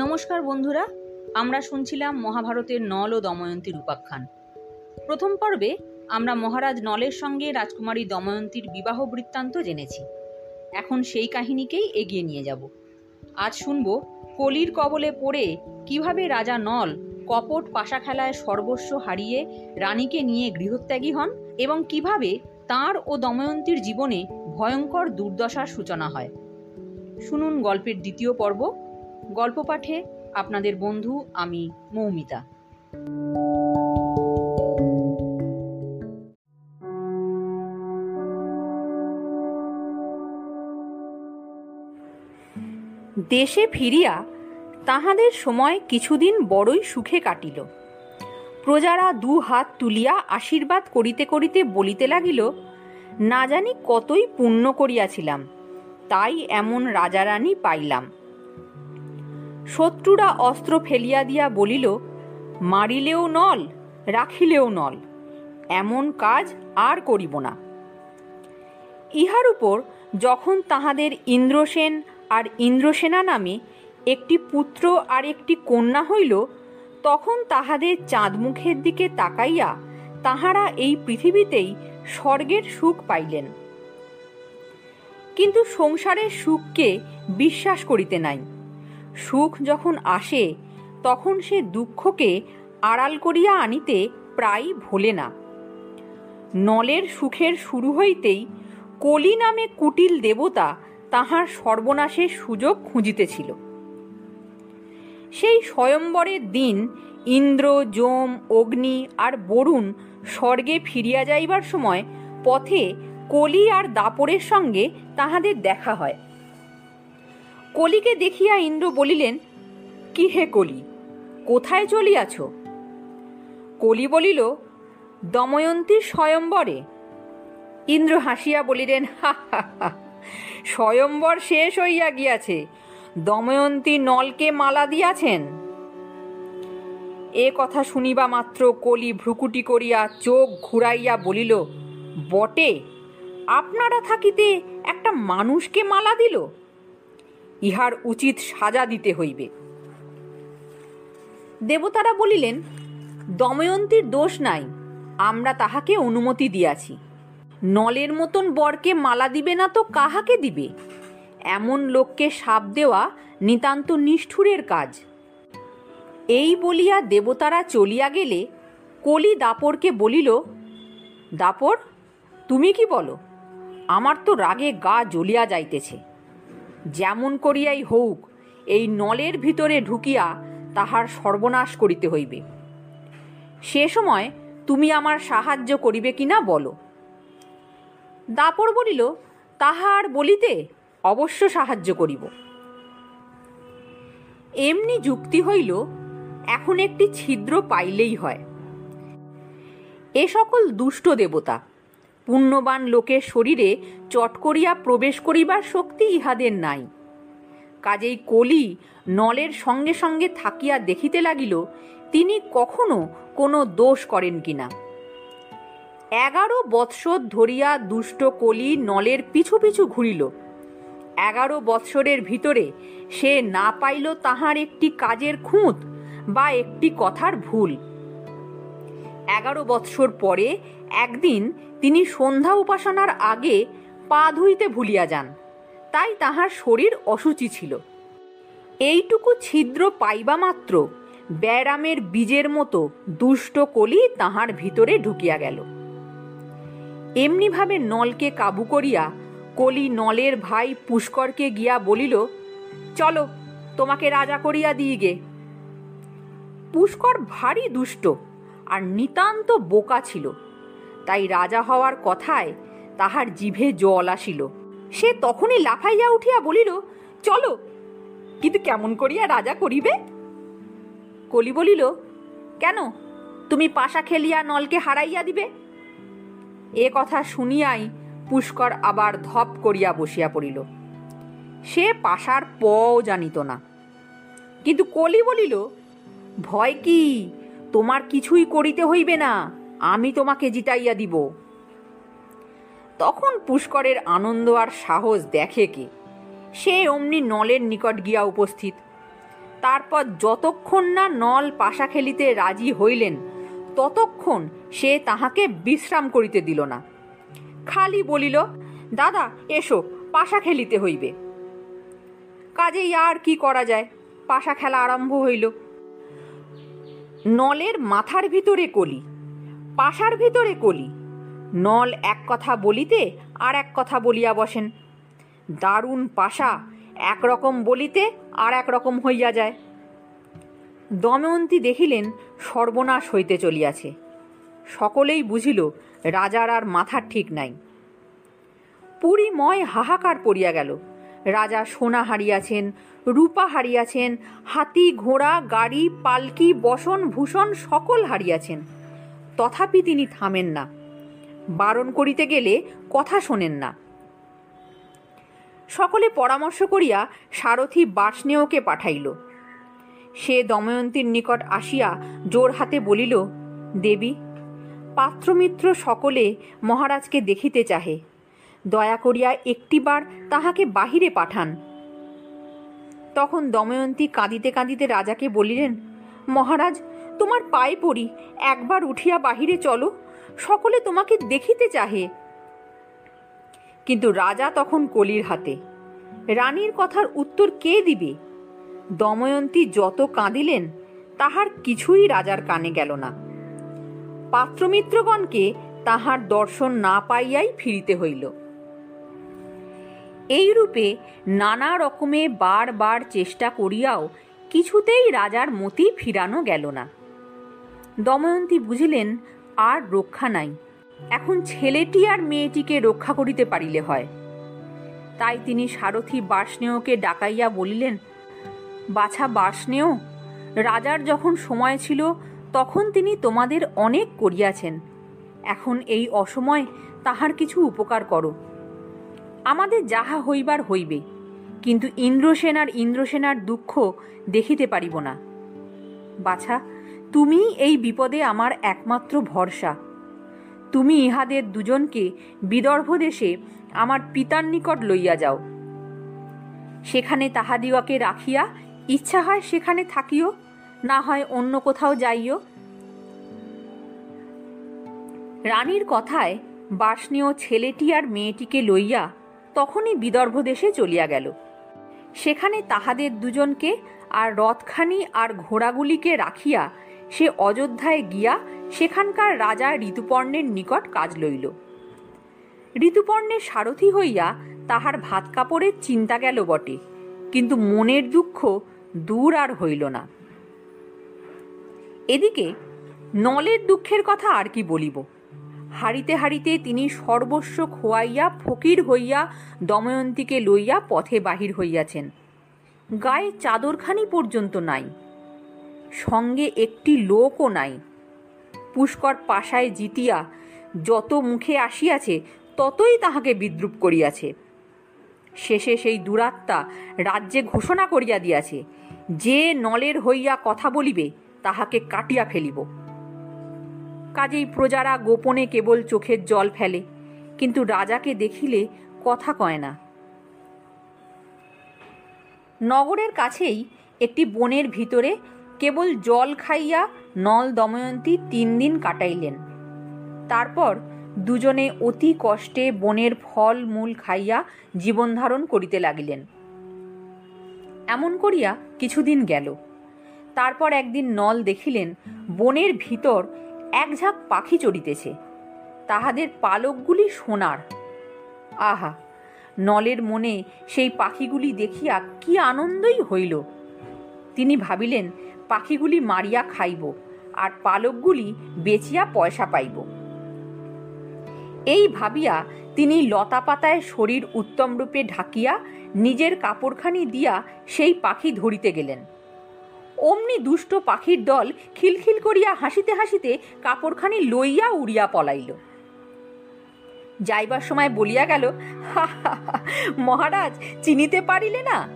নমস্কার বন্ধুরা, আমরা শুনছিলাম মহাভারতের নল ও দময়ন্তীর উপাখ্যান। প্রথম পর্বে আমরা মহারাজ নলের সঙ্গে রাজকুমারী দময়ন্তীর বিবাহ বৃত্তান্ত জেনেছি। এখন সেই কাহিনীকেই এগিয়ে নিয়ে যাব। আজ শুনব কলির কবলে পড়ে কীভাবে রাজা নল কপট পাশা খেলায় সর্বস্ব হারিয়ে রানীকে নিয়ে গৃহত্যাগী হন এবং কীভাবে তাঁর ও দময়ন্তীর জীবনে ভয়ঙ্কর দুর্দশার সূচনা হয়। শুনুন গল্পের দ্বিতীয় পর্ব। গল্প পাঠে আপনাদের বন্ধু আমি মৌমিতা। দেশে ফিরিয়া তাহাদের সময় কিছুদিন বড়ই সুখে কাটিল। প্রজারা দু হাত তুলিয়া আশীর্বাদ করিতে করিতে বলিতে লাগিল, না জানি কতই পুণ্য করিয়াছিলাম, তাই এমন রাজারানী পাইলাম। শত্রুরা অস্ত্র ফেলিয়া দিয়া বলিল, মারিলেও নল, রাখিলেও নল, এমন কাজ আর করিব না। ইহার উপর যখন তাহাদের ইন্দ্রসেন আর ইন্দ্রসেনা নামে একটি পুত্র আর একটি কন্যা হইল, তখন তাহাদের চাঁদমুখের দিকে তাকাইয়া তাহারা এই পৃথিবীতেই স্বর্গের সুখ পাইলেন। কিন্তু সংসারের সুখকে বিশ্বাস করিতে নাই। সুখ যখন আসে, তখন সে দুঃখকে আড়াল করিয়া আনিতে প্রায় ভোলে না। নলের সুখের শুরু হইতেই কলি নামে কুটিল দেবতা তাহার সর্বনাশের সুযোগ খুঁজিতেছিল। সেই স্বয়ম্বরের দিন ইন্দ্র, যম, অগ্নি আর বরুণ স্বর্গে ফিরিয়া যাইবার সময় পথে কলি আর দাপরের সঙ্গে তাহাদের দেখা হয়। কলিকে দেখিয়া ইন্দ্র বলিলেন, কি হে কলি? কোথায় চলিয়াছ? কলি বলিল দময়ন্তীর স্বয়ম্বরে। ইন্দ্র হাসিয়া বলিলেন হা হা, স্বয়ম্বর শেষ হইয়া গিয়াছে। দময়ন্তী নলকে মালা দিয়াছেন? এ কথা শুনিবা মাত্র কলি ভ্রুকুটি করিয়া চোখ ঘুরাইয়া বলিল, বটে, আপনারা থাকিতে একটা মানুষকে মালা দিল? ইহার উচিত সাজা দিতে হইবে। দেবতারা বলিলেন, দময়ন্তীর দোষ নাই, আমরা তাহাকে অনুমতি দিয়াছি। নলের মতন বরকে মালা দিবে না তো কাহাকে দিবে? এমন লোককে সাপ দেওয়া নিতান্ত নিষ্ঠুরের কাজ। এই বলিয়া দেবতারা চলিয়া গেলে কলি দাপরকে বলিল, দাপর, তুমি কি বলো? আমার তো রাগে গা জ্বলিয়া যাইতেছে। যেমন করিয়াই হউক, এই নলের ভিতরে ঢুকিয়া তাহার সর্বনাশ করিতে হইবে। সে সময় তুমি আমার সাহায্য করিবে কিনা বলো। দাপর বলিল তাহার বলিতে অবশ্য সাহায্য করিব। এমনি যুক্তি হইল, এখন একটি ছিদ্র পাইলেই হয়। এ সকল দুষ্ট দেবতা পুণ্যবান লোকের শরীরে চট করিয়া প্রবেশ করিবার শক্তি ইহাদের নাই। কাজেই কলি নলের সঙ্গে সঙ্গে থাকিয়া দেখিতে লাগিল, তিনি কখনো কোনো দোষ করেন কিনা। এগারো বৎসর ধরিয়া দুষ্ট কলি নলের পিছু পিছু ঘুরিল। এগারো বৎসরের ভিতরে সে না পাইল তাহার একটি কাজের খুঁত বা একটি কথার ভুল। এগারো বৎসর পরে একদিন তিনি সন্ধ্যা উপাসনার আগে পা ধুইতে ভুলিয়া যান। তাই তাহার শরীর অসুচি ছিল। এইটুকু ছিদ্র পাইবা মাত্র ব্যারামের বীজের মতো দুষ্ট কলি তাহার ভিতরে ঢুকিয়া গেল। এমনিভাবে নলকে কাবু করিয়া কলি নলের ভাই পুষ্করকে গিয়া বলিল, চলো, তোমাকে রাজা করিয়া দিই গে। পুষ্কর ভারী দুষ্ট আর নিতান্ত বোকা ছিল। তাই রাজা হওয়ার কথায় তাহার জিভে জল আসিল। সে তখনই লাফাইয়া উঠিয়া বলিল, চলো, কিন্তু কেমন করিয়া রাজা করিবে? কলি বলিল, কেন, তুমি পাশা খেলিয়া নলকে হারাইয়া দিবে? এ কথা শুনিয়াই পুষ্কর আবার ধপ করিয়া বসিয়া পড়িল। সে পাশার পও জানিত না। কিন্তু কলি বলিল, ভয় কি? তোমার কিছুই করিতে হইবে না, আমি তোমাকে জিতাইয়া দিব। তখন পুষ্করের আনন্দ আর সাহস দেখে কে? সে অমনি নলের নিকট গিয়া উপস্থিত। তারপর যতক্ষণ না নল পাশা খেলিতে রাজি হইলেন, ততক্ষণ সে তাহাকে বিশ্রাম করিতে দিল না। খালি বলিল, দাদা, এসো, পাশা খেলিতে হইবে। কাজেই আর কি করা যায়? পাশা খেলা আরম্ভ হইল। নলের মাথার ভিতরে কলি, পাশার ভিতরে কলি। নল এক কথা বলিতে আর এক কথা বলিয়া বসেন। দারুণ পাশা একরকম বলিতে আর এক রকম হইয়া যায়। দময়ন্তী দেখিলেন সর্বনাশ হইতে চলিয়াছে। সকলেই বুঝিল রাজার আর মাথার ঠিক নাই। পুরীময় হাহাকার পড়িয়া গেল। রাজা সোনা হারিয়াছেন রূপা হারিয়াছেন, হাতি, ঘোড়া, গাড়ি, পালকি, বসন, ভূষণ সকল হারিয়াছেন। তথাপি তিনি থামেন না। বারণ করিতে গেলে কথা শোনেন না। সকলে পরামর্শ করিয়া সারথি বার্ষ্ণেয়কে পাঠাইল। সে দময়ন্তীর নিকট আসিয়া জোর হাতে বলিল, দেবী, পাত্রমিত্র সকলে মহারাজকে দেখিতে চাহে। দয়া করিয়া একটিবার তাহাকে বাহিরে পাঠান। তখন দময়ন্তী কাঁদিতে কাঁদিতে রাজাকে বলিলেন, মহারাজ, তোমার পায়ে পড়ি, একবার উঠিয়া বাহিরে চলো, সকলে তোমাকে দেখিতে চাহে। কিন্তু রাজা তখন কলির হাতে, রানীর কথার উত্তর কে দিবে? দময়ন্তী যত কাঁদিলেন, তাহার কিছুই রাজার কানে গেল না। পাত্রমিত্রগণকে তাহার দর্শন না পাইয়াই ফিরিতে হইল। এইরূপে নানা রকমে বারবার চেষ্টা করিয়াও কিছুতেই রাজার মতি ফিরানো গেল না। দময়ন্তী বুঝিলেন, আর রক্ষা নাই। এখন ছেলেটি আর মেয়েটিকে রক্ষা করিতে পারিলে হয়। তাই তিনি সারথি বার্ষ্ণেয়কে ডাকাইয়া বলিলেন, বাছা বার্ষ্ণেয় রাজার যখন সময় ছিল, তখন তিনি তোমাদের অনেক করিয়াছেন। এখন এই অসময় তাহার কিছু উপকার করো। আমাদের যাহা হইবার হইবে, কিন্তু ইন্দ্রসেন আর ইন্দ্রসেনার দুঃখ দেখিতে পারিব না। বাছা, তুমি এই বিপদে আমার একমাত্র ভরসা। তুমি ইহাদের দুজনকে বিদর্ভ দেশে আমার পিতার নিকট লইয়া যাও। সেখানে তাহাদিওকে রাখিয়া ইচ্ছা হয় সেখানে থাকিও, না হয় অন্য কোথাও যাইও। রানীর কথায় বাসনীয় ছেলেটি আর মেয়েটিকে লইয়া তখনই বিদর্ভ দেশে চলিয়া গেল। সেখানে তাহাদের দুজনকে আর রথখানি আর ঘোড়াগুলিকে রাখিয়া সে অযোধ্যায় গিয়া সেখানকার রাজা ঋতুপর্ণের নিকট কাজ লইল। ঋতুপর্ণের সারথি হইয়া তাহার ভাত কাপড়ের চিন্তা গেল বটে, কিন্তু মনের দুঃখ দূর আর হইল না। এদিকে নলের দুঃখের কথা আর কি বলিব? হারিতে হারিতে তিনি সর্বস্ব খোয়াইয়া, ফকির হইয়া, দময়ন্তীকে লইয়া পথে বাহির হইয়াছেন। গায়ে চাদরখানি পর্যন্ত নাই, সঙ্গে একটি লোকও নাই। পুষ্কর পাশায় জিতিয়া যত মুখে আসিয়াছে, ততই তাহাকে বিদ্রুপ করিয়াছে। শেষে সেই দুরাত্মা রাজ্যে ঘোষণা করিয়া দিয়াছে, যে নলের হইয়া কথা বলিবে, তাহাকে কাটিয়া ফেলিব। কাজেই প্রজারা গোপনে কেবল চোখের জল ফেলে, কিন্তু রাজাকে দেখিলে কথা কয় না। নগরের কাছেই একটি বনের ভিতরে কেবল জল খাইয়া নল দময়ন্তী তিন দিন কাটাইলেন। তারপর দুজনে অতি কষ্টে বনের ফল মূল খাইয়া জীবনধারণ করিতে লাগিলেন। এমন করিয়া কিছুদিন গেল। তারপর একদিন নল দেখিলেন বনের ভিতর এক ঝাঁক পাখি চড়িতেছে। তাহাদের পালকগুলি সোনার। আহা, নলের মনে সেই পাখিগুলি দেখিয়া কি আনন্দই হইল। তিনি ভাবিলেন, পাখিগুলি মারিয়া খাইব আর পালকগুলি বেচিয়া পয়সা পাইব। এই ভাবিয়া তিনি লতা পাতায় শরীর উত্তম রূপে ঢাকিয়া নিজের কাপড়খানি দিয়া সেই পাখি ধরিতে গেলেন। অমনি দুষ্ট পাখির দল খিলখিল করিয়া হাসিতে হাসিতে কাপড়খানি লইয়া উড়িয়া পলাইল। যাইবার সময় বলিয়া গেল "হা হা হা, মহারাজ চিনিতে পারিলে না?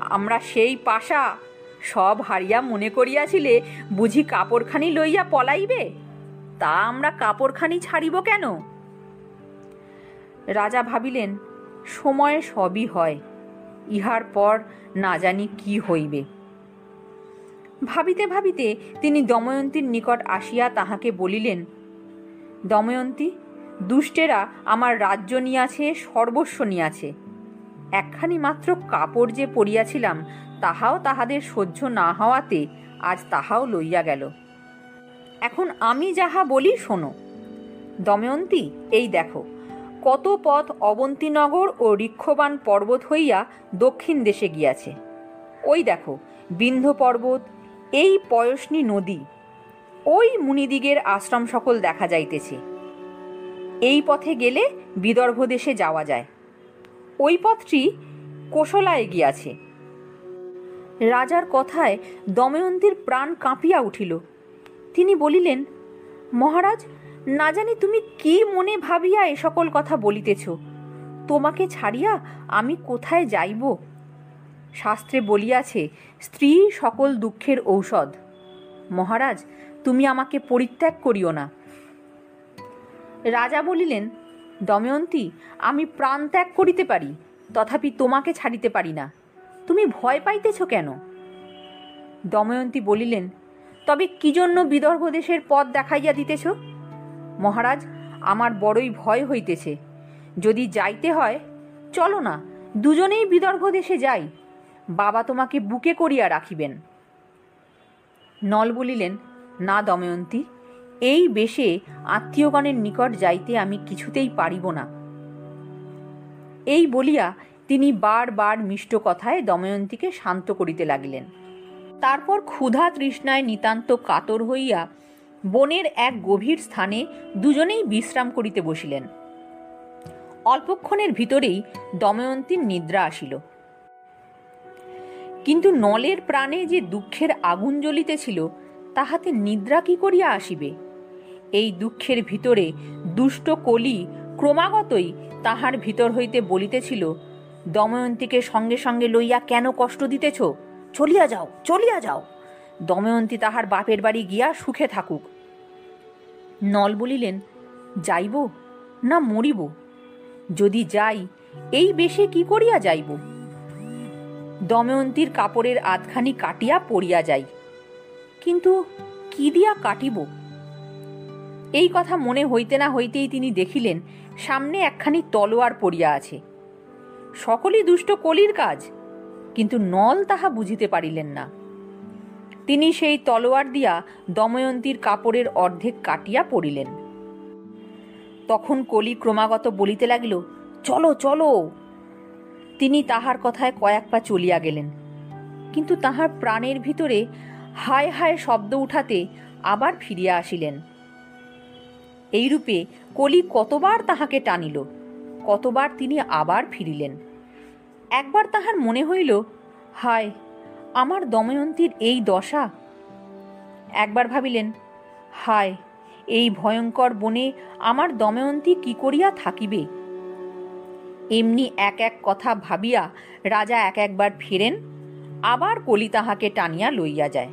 আমরা সেই পাশা। সব হারিয়া মনে করিয়াছিলে বুঝি কাপড়খানি লইয়া পলাইবে? তা আমরা কাপড়খানি ছাড়িব কেন? রাজা ভাবিলেন সময়ে সবই হয়। ইহার পর না জানি কি হইবে? ভাবিতে ভাবিতে তিনি দময়ন্তীর নিকট আসিয়া তাহাকে বলিলেন, দময়ন্তী, দুষ্টেরা আমার রাজ্য নিয়াছে, সর্বস্ব নিয়াছে। একখানি মাত্র কাপড় যে পরিয়াছিলাম, তাহাও তাহাদের সহ্য না হওয়াতে আজ তাহাও লইয়া গেল। এখন আমি যাহা বলি শোনো। দময়ন্তী, এই দেখো, কত পথ অবন্তীনগর ও ঋক্ষবান পর্বত হইয়া দক্ষিণ দেশে গিয়াছে। ওই দেখো, বিন্ধ্য পর্বত এই পয়সনী নদী। ওই মুনিদিগের আশ্রম সকল দেখা যাইতেছে। এই পথে গেলে বিদর্ভ দেশে যাওয়া যায়। ওই পথটি কোশলায় গিয়াছে। রাজার কথায় দময়ন্তীর প্রাণ কাঁপিয়া উঠিল। তিনি বলিলেন, মহারাজ, না জানি তুমি কি মনে ভাবিয়া এ সকল কথা বলিতেছ। তোমাকে ছাড়িয়া আমি কোথায় যাইব? শাস্ত্রে বলিয়াছে, স্ত্রী সকল দুঃখের ঔষধ। মহারাজ, তুমি আমাকে পরিত্যাগ করিও না। রাজা বলিলেন, দময়ন্তী, আমি প্রাণ ত্যাগ করিতে পারি, তথাপি তোমাকে ছাড়িতে পারি না। তুমি ভয় পাইতেছ কেন? দময়ন্তী বলিলেন, তবে কি জন্য বিদর্ভ দেশের পথ দেখাইয়া দিতেছ? মহারাজ, আমার বড়ই ভয় হইতেছে। যদি যাইতে হয়, চলো না, দুজনেই বিদর্ভ দেশে যাই। বাবা তোমাকে বুকে করিয়া রাখিবেন। নল বলিলেন, না দময়ন্তী, এই বেশে আত্মীয়গণের নিকট যাইতে আমি কিছুতেই পারিব না। এই বলিয়া তিনি বার বার মিষ্ট কথায় দময়ন্তীকে শান্ত করিতে লাগিলেন। তারপর ক্ষুধা তৃষ্ণায় নিতান্ত কাতর হইয়া বনের এক গভীর স্থানে দুজনেই বিশ্রাম করিতে বসিলেন। অল্পক্ষণের ভিতরেই দময়ন্তীর নিদ্রা আসিল। কিন্তু নলের প্রাণে যে দুঃখের আগুন জ্বলিতেছিল, তাহাতে নিদ্রা কি করিয়া আসিবে? এই দুঃখের ভিতরে দুষ্ট কলি ক্রমাগতই তাহার ভিতর হইতে বলিতেছিল, দময়ন্তীকে সঙ্গে সঙ্গে লইয়া কেন কষ্ট দিতেছ? চলিয়া যাও চলিয়া যাও। দময়ন্তী তাহার বাপের বাড়ি গিয়া সুখে থাকুক। নল বলিলেন, যাইব না মরিব? যদি যাই, এই বেশে কি করিয়া যাইব? দময়ন্তীর কাপড়ের আধখানি কাটিয়া পড়িয়া যাই। কিন্তু কি দিয়া কাটিব? এই কথা মনে হইতে না হইতেই তিনি দেখিলেন, সামনে একখানি তলোয়ার পড়িয়া আছে। সকলই দুষ্ট কলির কাজ, কিন্তু নল তাহা বুঝিতে পারিলেন না। তিনি সেই তলোয়ার দিয়া দময়ন্তীর কাপড়ের অর্ধেক কাটিয়া পড়িলেন। তখন কলি ক্রমাগত বলিতে লাগিল, চলো চলো। তিনি তাহার কথায় কয়েক পা চলিয়া গেলেন। কিন্তু তাহার প্রাণের ভিতরে হায় হায় শব্দ উঠাতে আবার ফিরিয়া আসিলেন। এইরূপে কলি কতবার তাহাকে টানিল, কতবার তিনি আবার ফিরিলেন। একবার তাহার মনে হইল, হায়, আমার দময়ন্তীর এই দশা। একবার ভাবিলেন, হায়, এই ভয়ঙ্কর বনে আমার দময়ন্তী কি করিয়া থাকিবে? এমনি এক এক কথা ভাবিয়া রাজা এক একবার ফিরেন, আবার কলি তাহাকে টানিয়া লইয়া যায়।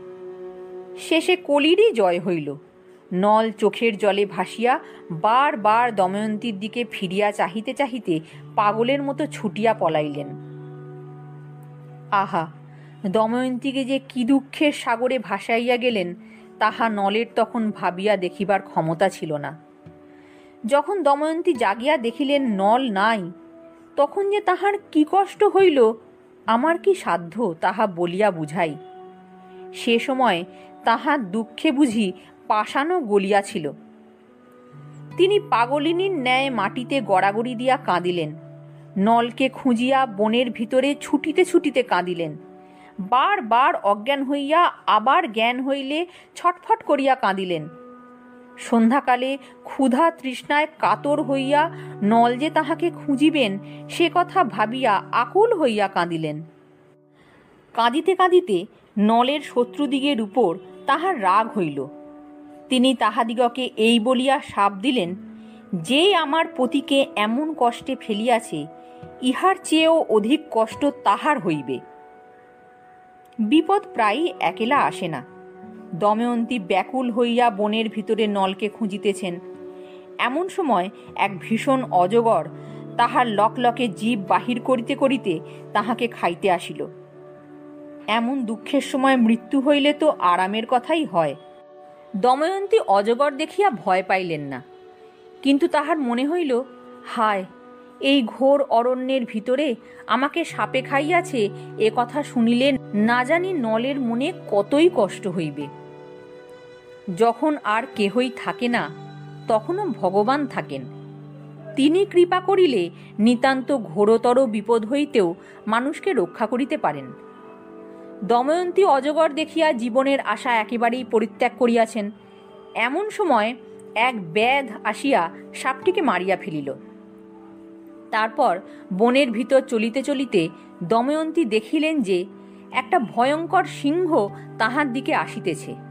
শেষে কলিরই জয় হইল। নল চোখের জলে ভাসিয়া বার বার দময়ন্তীর দিকে ফিরিয়া চাহিতে চাহিতে পাগলের মতো ছুটিয়া পলাইলেন। আহা, দময়ন্তীকে যে কি দুঃখের সাগরে ভাসাইয়া গেলেন, তাহা নলের তখন ভাবিয়া দেখিবার ক্ষমতা ছিল না। যখন দময়ন্তী জাগিয়া দেখিলেন নল নাই তখন যে তাহার কি কষ্ট হইল, আমার কি সাধ্য তাহা বলিয়া বুঝাই। সে সময় তাহার দুঃখে বুঝি পাশানো গলিয়াছিল। তিনি পাগলিনীর ন্যায় মাটিতে গড়াগড়ি দিয়া কাঁদিলেন। নলকে খুঁজিয়া বনের ভিতরে ছুটিতে ছুটিতে কাঁদিলেন। বার বার অজ্ঞান হইয়া আবার জ্ঞান হইলে ছটফট করিয়া কাঁদিলেন। সন্ধ্যাকালে ক্ষুধা তৃষ্ণায় কাতর হইয়া নল যে তাহাকে খুঁজিবেন, সে কথা ভাবিয়া আকুল হইয়া কাঁদিলেন। কাঁদিতে কাঁদিতে নলের শত্রুদিগের উপর তাহার রাগ হইল। তিনি তাহাদিগকে এই বলিয়া সাপ দিলেন, যে আমার পতিকে এমন কষ্টে ফেলিয়াছে, ইহার চেয়েও অধিক কষ্ট তাহার হইবে। বিপদ প্রায়ই একেলা আসে না। দময়ন্তী ব্যাকুল হইয়া বনের ভিতরে নলকে খুঁজিতেছেন। এমন সময় এক ভীষণ অজগর তাহার লকলকে জীব বাহির করিতে করিতে তাহাকে খাইতে আসিল। এমন দুঃখের সময় মৃত্যু হইলে তো আরামের কথাই হয়। দময়ন্তী অজগর দেখিয়া ভয় পাইলেন না। কিন্তু তাহার মনে হইল, হায়, এই ঘোর অরণ্যের ভিতরে আমাকে সাপে খাইয়াছে, এ কথা শুনিলে না জানি নলের মনে কতই কষ্ট হইবে। যখন আর কেহই থাকে না, তখনও ভগবান থাকেন। তিনি কৃপা করিলে নিতান্ত ঘোরতর বিপদ হইতেও মানুষকে রক্ষা করিতে পারেন। দময়ন্তী অজগর দেখিয়া জীবনের আশা একেবারেই পরিত্যাগ করিয়াছেন। এমন সময় এক ব্যাধ আসিয়া সাপটিকে মারিয়া ফেলিল। তারপর বনের ভিতর চলিতে চলিতে দময়ন্তী দেখিলেন যে একটা ভয়ঙ্কর সিংহ তাহার দিকে আসিতেছে।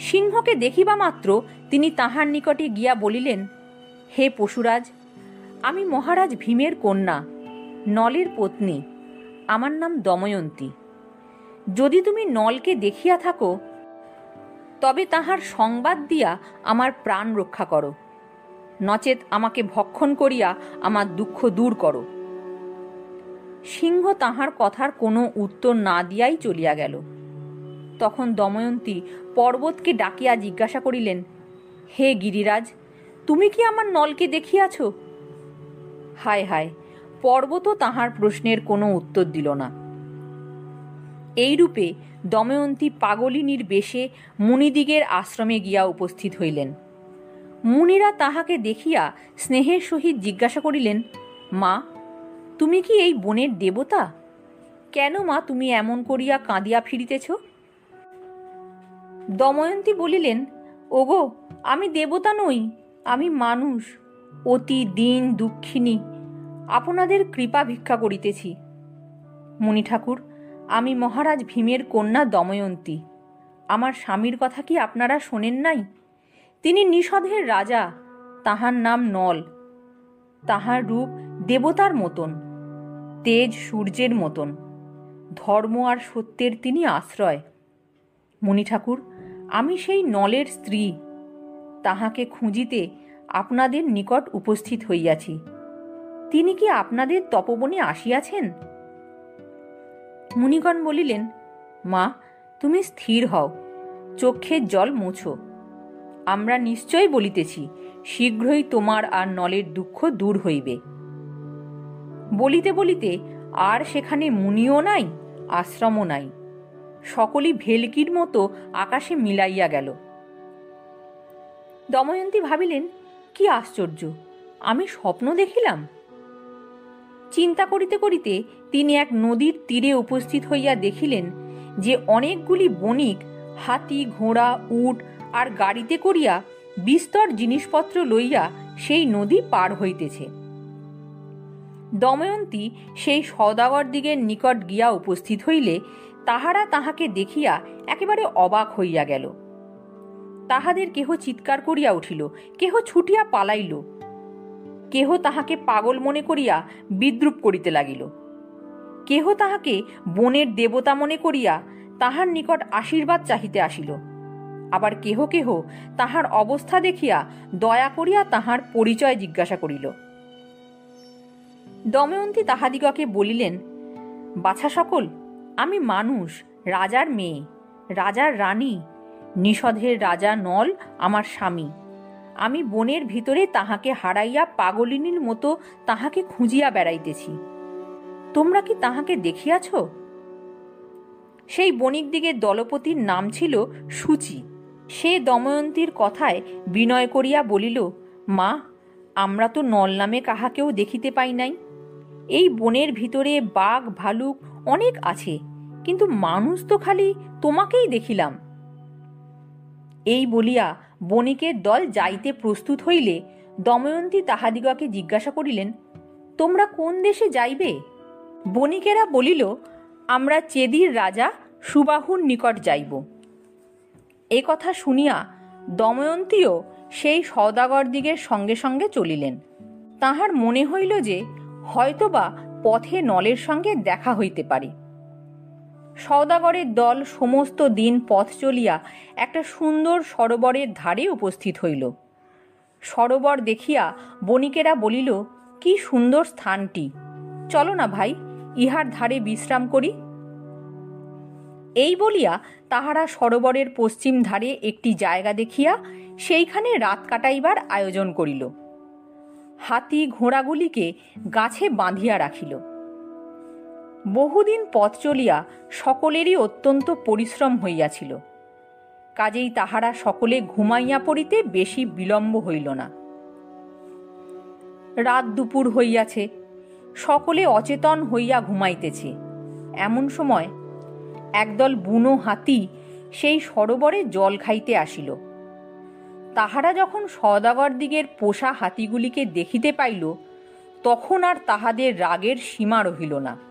সিংহকে দেখিবা মাত্র তিনি তাহার নিকটে গিয়া বলিলেন, হে পশুরাজ, আমি মহারাজ ভীমের কন্যা, নলের পত্নী, আমার নাম দময়ন্তী। যদি তুমি নলকে দেখিয়া থাকো, তবে তাহার সংবাদ দিয়া আমার প্রাণ রক্ষা করো। নচেত আমাকে ভক্ষণ করিয়া আমার দুঃখ দূর করো। সিংহ তাহার কথার কোনো উত্তর না দিয়াই চলিয়া গেল। তখন দময়ন্তী পর্বতকে ডাকিয়া জিজ্ঞাসা করিলেন, হে গিরিরাজ, তুমি কি আমার নলকে দেখিয়াছ? হায় হায়, পর্বতও তাহার প্রশ্নের কোনো উত্তর দিল না। এইরূপে দময়ন্তী পাগলিনীর বেশে মুনিদিগের আশ্রমে গিয়া উপস্থিত হইলেন। মুনিরা তাহাকে দেখিয়া স্নেহের সহিত জিজ্ঞাসা করিলেন, মা, তুমি কি এই বনের দেবতা? কেন মা তুমি এমন করিয়া কাঁদিয়া ফিরিতেছ? দময়ন্তী বলিলেন, ওগো, আমি দেবতা নই, আমি মানুষ, অতি দিন দুঃখিনী, আপনাদের কৃপা ভিক্ষা করিতেছি। মুনি ঠাকুর, আমি মহারাজ ভীমের কন্যা দময়ন্তী, আমার স্বামীর কথা কি আপনারা শোনেন নাই? তিনি নিষধের রাজা, তাহার নাম নল, তাহার রূপ দেবতার মতন, তেজ সূর্যের মতন, ধর্ম আর সত্যের তিনি আশ্রয়। মুনি ঠাকুর আমি সেই নলের স্ত্রী। তাহাকে খুঁজিতে আপনাদের নিকট উপস্থিত হইয়াছি। তিনি কি আপনাদের তপবনে আসিয়াছেন? মুনিগণ বলিলেন, মা, তুমি স্থির হও চক্ষের জল মুছো। আমরা নিশ্চয় বলিতেছি, শীঘ্রই তোমার আর নলের দুঃখ দূর হইবে। বলিতে বলিতে আর সেখানে মুনিও নাই, আশ্রমও নাই। সকলই ভেলকির মতো আকাশে মিলাইয়া গেল। দময়ন্তী ভাবিলেন, কি আশ্চর্য, আমি স্বপ্ন দেখিলাম? চিন্তা করিতে করিতে তিনি এক নদীর তীরে উপস্থিত হইয়া দেখিলেন যে অনেকগুলি বণিক হাতি, ঘোড়া, উট আর গাড়িতে করিয়া বিস্তর জিনিসপত্র লইয়া সেই নদী পার হইতেছে। দময়ন্তী সেই সদাগর দিগের নিকট গিয়া উপস্থিত হইলে তাহারা তাহাকে দেখিয়া একেবারে অবাক হইয়া গেল। তাহাদের কেহ চিৎকার করিয়া উঠিল, কেহ ছুটিয়া পালাইল, কেহ তাহাকে পাগল মনে করিয়া বিদ্রুপ করিতে লাগিল। কেহ তাহাকে বনের দেবতা মনে করিয়া তাহার নিকট আশীর্বাদ চাহিতে আসিল। আবার কেহ কেহ তাহার অবস্থা দেখিয়া দয়া করিয়া তাহার পরিচয় জিজ্ঞাসা করিল। দময়ন্তী তাহাদিগকে বলিলেন, বাছা সকল আমি মানুষ, রাজার মেয়ে, রাজার রানী, নিষধের রাজা নল আমার স্বামী। আমি বনের ভিতরে তাহাকে হারাইয়া পাগলিনীর মতো তাহাকে খুঁজিয়া বেড়াইতেছি। তোমরা কি তাহাকে দেখিয়াছ? সেই বণিক দিগের দলপতির নাম ছিল সুচি। সে দময়ন্তীর কথায় বিনয় করিয়া বলিল, মা, আমরা তো নল নামে কাহাকেও দেখিতে পাই নাই। এই বনের ভিতরে বাঘ, ভালুক অনেক আছে। কিন্তু মানুষ তো খালি তোমাকেই দেখিলাম। এই বলিয়া বণিকের দল যাইতে প্রস্তুত হইলে দময়ন্তী তাহাদিগকে জিজ্ঞাসা করিলেন, তোমরা কোন দেশে যাইবে? বণিকেরা বলিল, আমরা চেদির রাজা সুবাহুর নিকট যাইব। এ কথা শুনিয়া দময়ন্তীও সেই সৌদাগর দিগের সঙ্গে সঙ্গে চলিলেন। তাহার মনে হইল যে হয়তোবা পথে নলের সঙ্গে দেখা হইতে পারে। সৌদাগরের দল সমস্ত দিন পথ চলিয়া একটা সুন্দর সরোবরের ধারে উপস্থিত হইল। সরোবর দেখিয়া বণিকেরা বলিল, কি সুন্দর স্থানটি। চলো না ভাই, ইহার ধারে বিশ্রাম করি। এই বলিয়া তাহারা সরোবরের পশ্চিম ধারে একটি জায়গা দেখিয়া সেইখানে রাত কাটাইবার আয়োজন করিল। হাতি ঘোড়াগুলিকে গাছে বাঁধিয়া রাখিল। বহুদিন পথ চলিয়া সকলেরই অত্যন্ত পরিশ্রম হইয়াছিল। কাজেই তাহারা সকলে ঘুমাইয়া পড়িতে বেশি বিলম্ব হইল না। রাত দুপুর হইয়াছে, সকলে অচেতন হইয়া ঘুমাইতেছে। এমন সময় একদল বুনো হাতি সেই সরোবরে জল খাইতে আসিল। তাহারা যখন সদাগর দিগের পোষা হাতিগুলিকে দেখিতে পাইল, তখন আর তাহাদের রাগের সীমা রহিল না।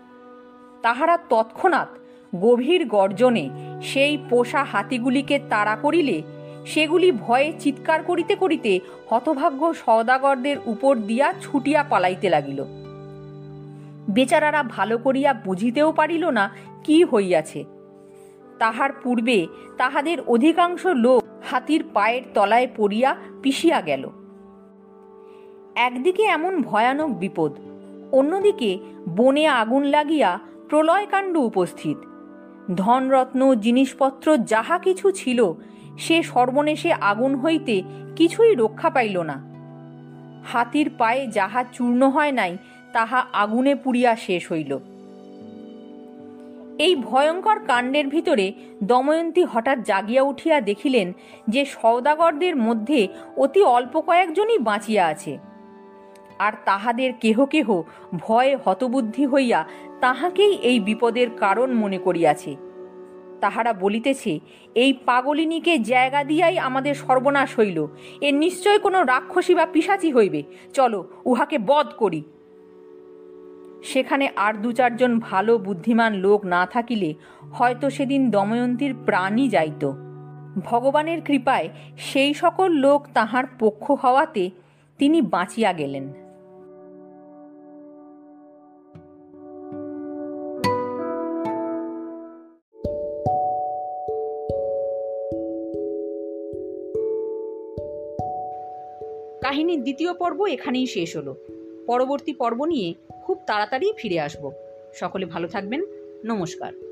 তাহারা তৎক্ষণাৎ গভীর গর্জনে সেই পোষা হাতিগুলিকে তাড়া করিলে, সেগুলি ভয়ে চিৎকার করিতে করিতে হতভাগ্য সওদাগরদের উপর দিয়া ছুটিয়া পালাইতে লাগিল। বেচারারা ভালো করিয়া বুঝিতেও পারিল না কি হইয়াছে। তাহার পূর্বে তাহাদের অধিকাংশ লোক হাতির পায়ের তলায় পড়িয়া পিষিয়া গেল। একদিকে এমন ভয়ানক বিপদ, অন্যদিকে বনে আগুন লাগিয়া প্রলয়কাণ্ড উপস্থিত। ধনরত্ন, জিনিসপত্র, যাহা কিছু ছিল, সে সর্বনেশে আগুন হইতে কিছুই রক্ষা পাইল না। হাতির পায়ে যাহা চূর্ণ হয় নাই, তাহা আগুনে পুড়িয়া শেষ হইল। এই ভয়ঙ্কর কাণ্ডের ভিতরে দময়ন্তী হঠাৎ জাগিয়া উঠিয়া দেখিলেন যে সওদাগরদের মধ্যে অতি অল্প কয়েকজনই বাঁচিয়া আছে। আর তাহাদের কেহ কেহ ভয়ে হতবুদ্ধি হইয়া তাহাকেই এই বিপদের কারণ মনে করিয়াছে। তাহারা বলিতেছে, এই পাগলিনীকে জায়গা দিয়াই আমাদের সর্বনাশ হইল। এ নিশ্চয় কোনো রাক্ষসী বা পিসাচি হইবে। চলো, উহাকে বধ করি। সেখানে আর দু চারজন ভালো বুদ্ধিমান লোক না থাকিলে হয়তো সেদিন দময়ন্তীর প্রাণই যাইত। ভগবানের কৃপায় সেই সকল লোক তাহার পক্ষ হওয়াতে তিনি বাঁচিয়া গেলেন। কাহিনীর দ্বিতীয় পর্ব এখানেই শেষ হলো। পরবর্তী পর্ব নিয়ে খুব তাড়াতাড়ি ফিরে আসব। সকলে ভালো থাকবেন। নমস্কার।